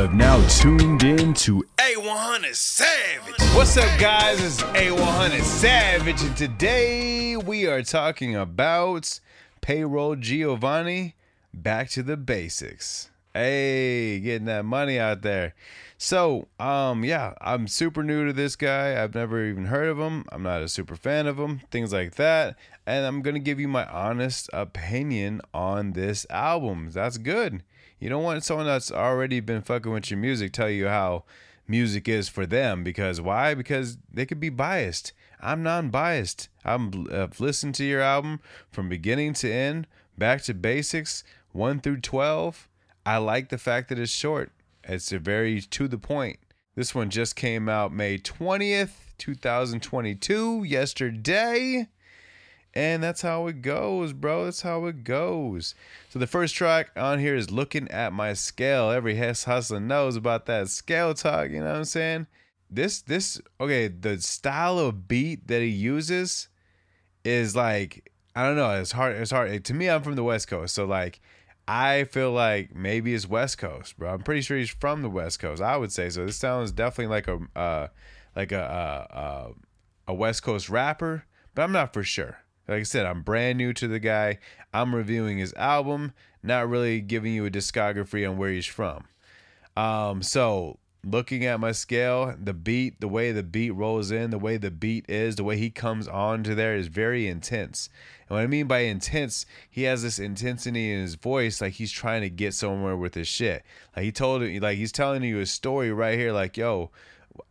have now tuned in to A100 Savage. What's up, guys? It's A100 Savage, and today we are talking about Payroll Giovanni. Back to the basics. Hey, getting that money out there. So, um, yeah, I'm super new to this guy. I've never even heard of him. I'm not a super fan of him. Things like that, and I'm gonna give you my honest opinion on this album. That's good. You don't want someone that's already been fucking with your music tell you how music is for them because why? Because they could be biased. I'm non-biased. I'm, I've listened to your album from beginning to end, back to basics, one through twelve. I like the fact that it's short. It's very to the point. This one just came out May twentieth, two thousand twenty-two, yesterday. And that's how it goes, bro. That's how it goes. So the first track on here is looking at my scale. Every hustler knows about that scale talk. You know what I'm saying? This this okay. The style of beat that he uses is like I don't know. It's hard. It's hard to me. I'm from the West Coast, so like I feel like maybe it's West Coast, bro. I'm pretty sure he's from the West Coast. I would say so. This sounds definitely like a uh, like a uh, uh, a West Coast rapper, but I'm not for sure. Like I said, I'm brand new to the guy. I'm reviewing his album, not really giving you a discography on where he's from. Um, so looking at my scale, the beat, the way the beat rolls in, the way the beat is, the way he comes on to there is very intense. And what I mean by intense, he has this intensity in his voice, like he's trying to get somewhere with his shit. Like he told it, like he's telling you a story right here, like, yo,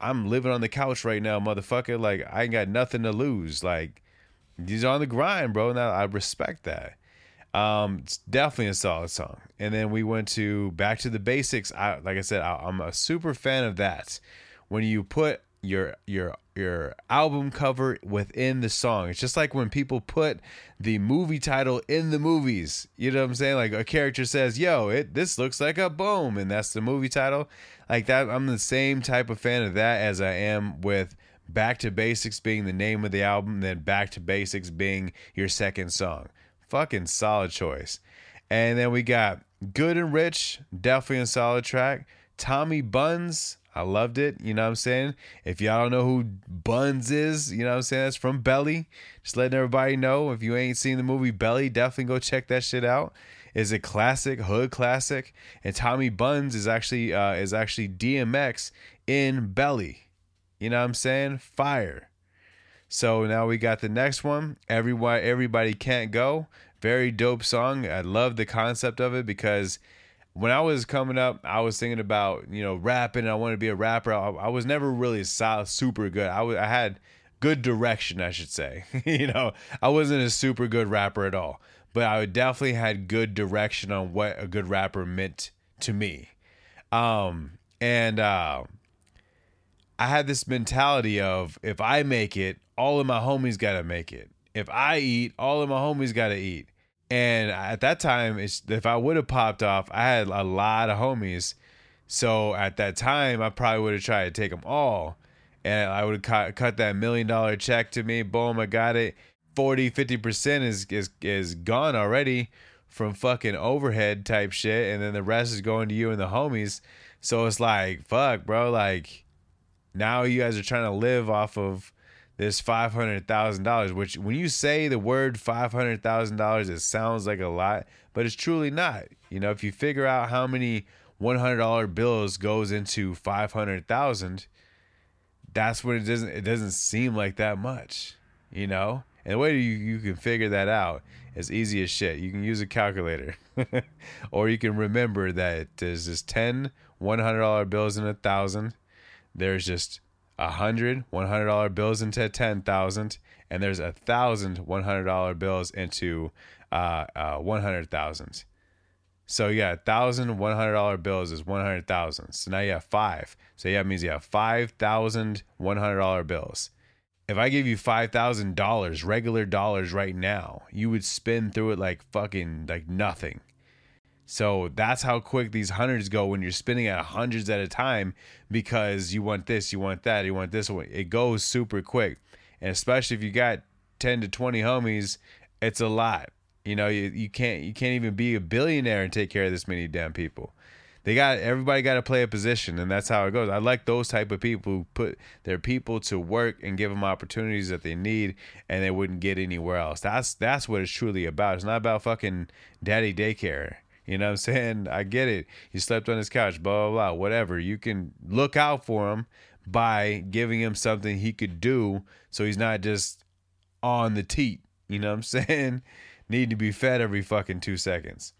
I'm living on the couch right now, motherfucker. Like I ain't got nothing to lose. Like he's on the grind, bro. And I respect that. Um, it's definitely a solid song. And then we went to Back to the Basics. I like I said, I, I'm a super fan of that. When you put your your your album cover within the song. It's just like when people put the movie title in the movies. You know what I'm saying? Like a character says, "Yo, it this looks like a boom," and that's the movie title. Like that I'm the same type of fan of that as I am with Back to Basics being the name of the album, then Back to Basics being your second song. Fucking solid choice. And then we got Good and Rich, definitely a solid track. Tommy Buns, I loved it. You know what I'm saying? If y'all don't know who Buns is, you know what I'm saying? That's from Belly. Just letting everybody know. If you ain't seen the movie Belly, definitely go check that shit out. Is a classic, hood classic. And Tommy Buns is actually uh, is actually DMX in Belly. You know what I'm saying? Fire. So now we got the next one. Everyone, everybody can't go. Very dope song. I love the concept of it because when I was coming up, I was thinking about you know rapping. I wanted to be a rapper. I, I was never really super good. I had good direction, I should say. you know, I wasn't a super good rapper at all, but I definitely had good direction on what a good rapper meant to me. Um, and uh, I had this mentality of if I make it, all of my homies got to make it. If I eat, all of my homies got to eat. And at that time, if I would have popped off, I had a lot of homies. So at that time, I probably would have tried to take them all. And I would have cut, cut that million dollar check to me. Boom, I got it. 40, 50% is, is, is gone already from fucking overhead type shit. And then the rest is going to you and the homies. So it's like, fuck, bro. Like, now you guys are trying to live off of this five hundred thousand dollars. Which, when you say the word five hundred thousand dollars, it sounds like a lot, but it's truly not. You know, if you figure out how many one hundred dollar bills goes into five hundred thousand, that's when it doesn't it doesn't seem like that much. You know, and the way you you can figure that out is easy as shit. You can use a calculator, or you can remember that there's just 10 100 dollar bills and a thousand. There's just a hundred one hundred dollar bills into ten thousand, and there's a thousand one hundred dollar bills into uh, uh, one hundred thousand. So yeah, a thousand one hundred dollar bills is one hundred thousand. So now you have five. So yeah, it means you have five thousand one hundred dollar bills. If I give you five thousand dollars, regular dollars right now, you would spin through it like fucking like nothing. So that's how quick these hundreds go when you're spinning at hundreds at a time because you want this, you want that, you want this one. It goes super quick. And especially if you got 10 to 20 homies, it's a lot. You know, you, you can't you can't even be a billionaire and take care of this many damn people. they got everybody got to play a position, and that's how it goes. I like those type of people who put their people to work and give them opportunities that they need, and they wouldn't get anywhere else. That's that's what it's truly about. It's not about fucking daddy daycare. You know what I'm saying? I get it. He slept on his couch, blah, blah, blah, whatever. You can look out for him by giving him something he could do so he's not just on the teat. You know what I'm saying? Need to be fed every fucking two seconds.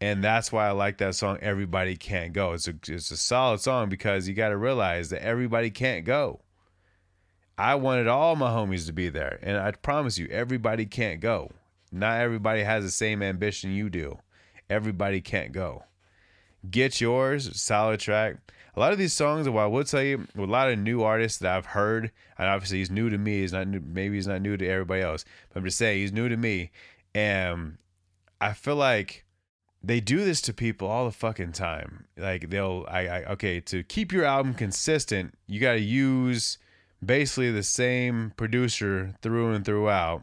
And that's why I like that song, Everybody Can't Go. It's a, it's a solid song because you got to realize that everybody can't go. I wanted all my homies to be there. And I promise you, everybody can't go. Not everybody has the same ambition you do. Everybody can't go. Get yours, solid track. A lot of these songs, what I will tell you, a lot of new artists that I've heard, and obviously he's new to me. He's not new, maybe he's not new to everybody else, but I'm just saying he's new to me, and I feel like they do this to people all the fucking time. Like they'll, I, I okay, to keep your album consistent, you got to use basically the same producer through and throughout,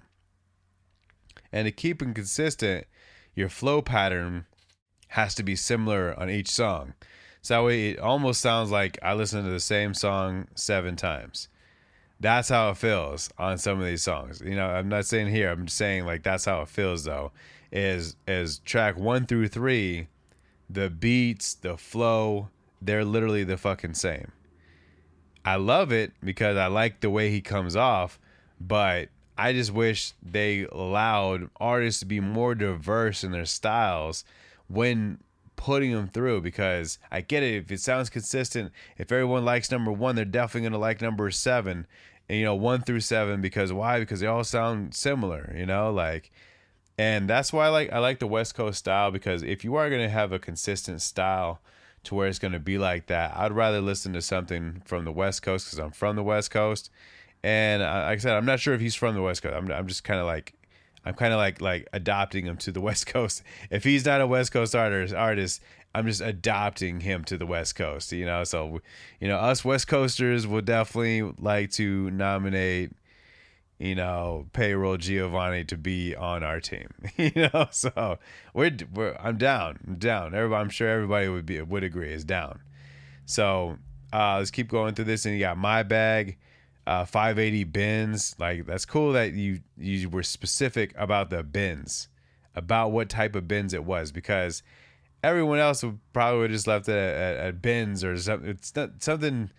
and to keep it consistent, your flow pattern has to be similar on each song. So that way it almost sounds like I listen to the same song seven times. That's how it feels on some of these songs. You know, I'm not saying here, I'm just saying like that's how it feels though. Is is track one through three, the beats, the flow, they're literally the fucking same. I love it because I like the way he comes off, but I just wish they allowed artists to be mm-hmm. more diverse in their styles when putting them through because I get it. If it sounds consistent, if everyone likes number one, they're definitely going to like number seven, and, you know, one through seven because why? Because they all sound similar, you know, like, and that's why I like, I like the West Coast style because if you are going to have a consistent style to where it's going to be like that, I'd rather listen to something from the West Coast because I'm from the West Coast. And like I said, I'm not sure if he's from the West Coast. I'm, I'm just kind of like I'm kind of like like adopting him to the West Coast. If he's not a West Coast artist, artist, I'm just adopting him to the West Coast. You know, so you know, us West Coasters would definitely like to nominate, you know, Payroll Giovanni to be on our team. you know, so we're, we're I'm down. I'm down. Everybody, I'm sure everybody would be would agree is down. So uh, let's keep going through this, and you got my bag uh, 580 Benz. Like that's cool that you you were specific about the Benz, about what type of Benz it was, because everyone else would probably would just left it at, at, at Benz or something. It's not something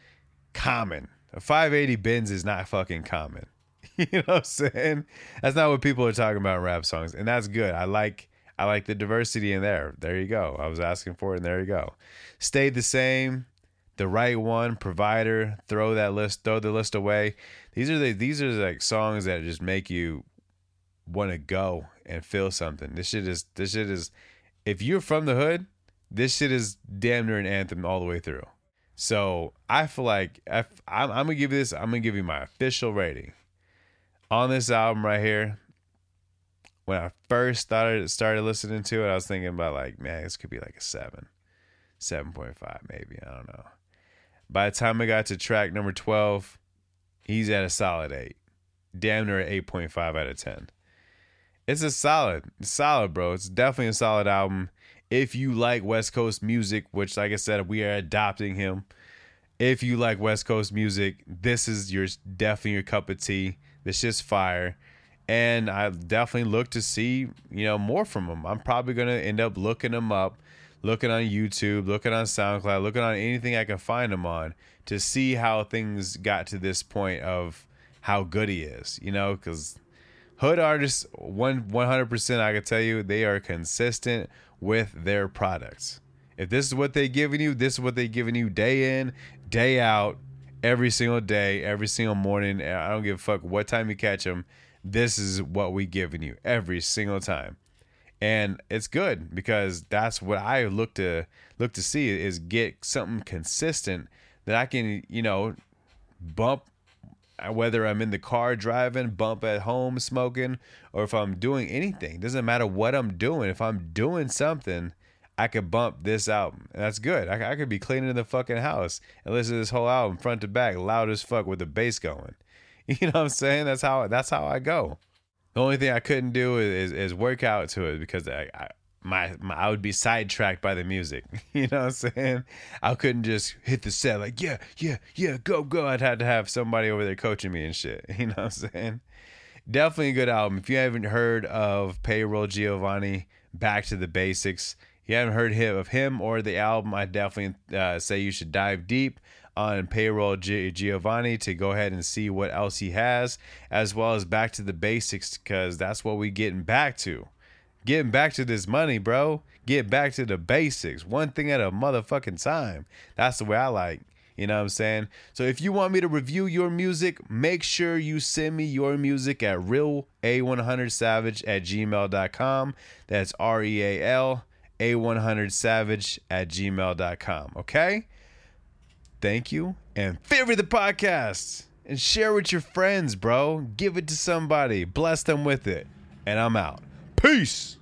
common. A 580 Benz is not fucking common. you know what I'm saying? That's not what people are talking about in rap songs, and that's good. I like I like the diversity in there. There you go. I was asking for it, and there you go. Stayed the same the right one provider throw that list throw the list away. These are the these are like songs that just make you want to go and feel something. This shit is this shit is if you're from the hood this shit is damn near an anthem all the way through. So i feel like if, I'm, I'm gonna give you this i'm gonna give you my official rating. On this album right here when i first started started listening to it i was thinking about like man this could be like a 7 7.5 maybe i don't know by the time I got to track number 12, he's at a solid 8. Damn near 8.5 out of 10. It's a solid, solid, bro. It's definitely a solid album. If you like West Coast music, which, like I said, we are adopting him. If you like West Coast music, this is your definitely your cup of tea. This just fire. And I definitely look to see, you know, more from him. I'm probably gonna end up looking him up looking on YouTube, looking on SoundCloud, looking on anything I can find him on to see how things got to this point of how good he is, you know, because hood artists, one 100%, I can tell you, they are consistent with their products. If this is what they're giving you, this is what they're giving you day in, day out, every single day, every single morning. I don't give a fuck what time you catch them. This is what we giving you every single time and it's good because that's what I look to look to see is get something consistent that I can you know bump uh, whether I'm in the car driving, bump at home smoking, or if I'm doing anything. It doesn't matter what I'm doing. If I'm doing something, I could bump this album. And that's good. I, I could be cleaning the fucking house and listen to this whole album front to back, loud as fuck with the bass going. You know what I'm saying? That's how that's how I go. The only thing I couldn't do is, is, work out to it because I, I, my, my I would be sidetracked by the music. You know what I'm saying? I couldn't just hit the set like, yeah, yeah, yeah, go, go. I'd have to have somebody over there coaching me and shit. You know what I'm saying? Definitely a good album. If you haven't heard of Payroll Giovanni, Back to the Basics, you haven't heard of him or the album, I definitely uh, say you should dive deep Uh, on Payroll G- Giovanni to go ahead and see what else he has, as well as Back to the Basics, because that's what we getting back to. Getting back to this money, bro. Get back to the basics. One thing at a motherfucking time. That's the way I like. You know what I'm saying? So if you want me to review your music, make sure you send me your music at reala100savage at gmail.com. That's R E A L A100savage at gmail.com. Okay? Thank you. And favorite the podcast and share with your friends, bro. Give it to somebody. Bless them with it. And I'm out. Peace.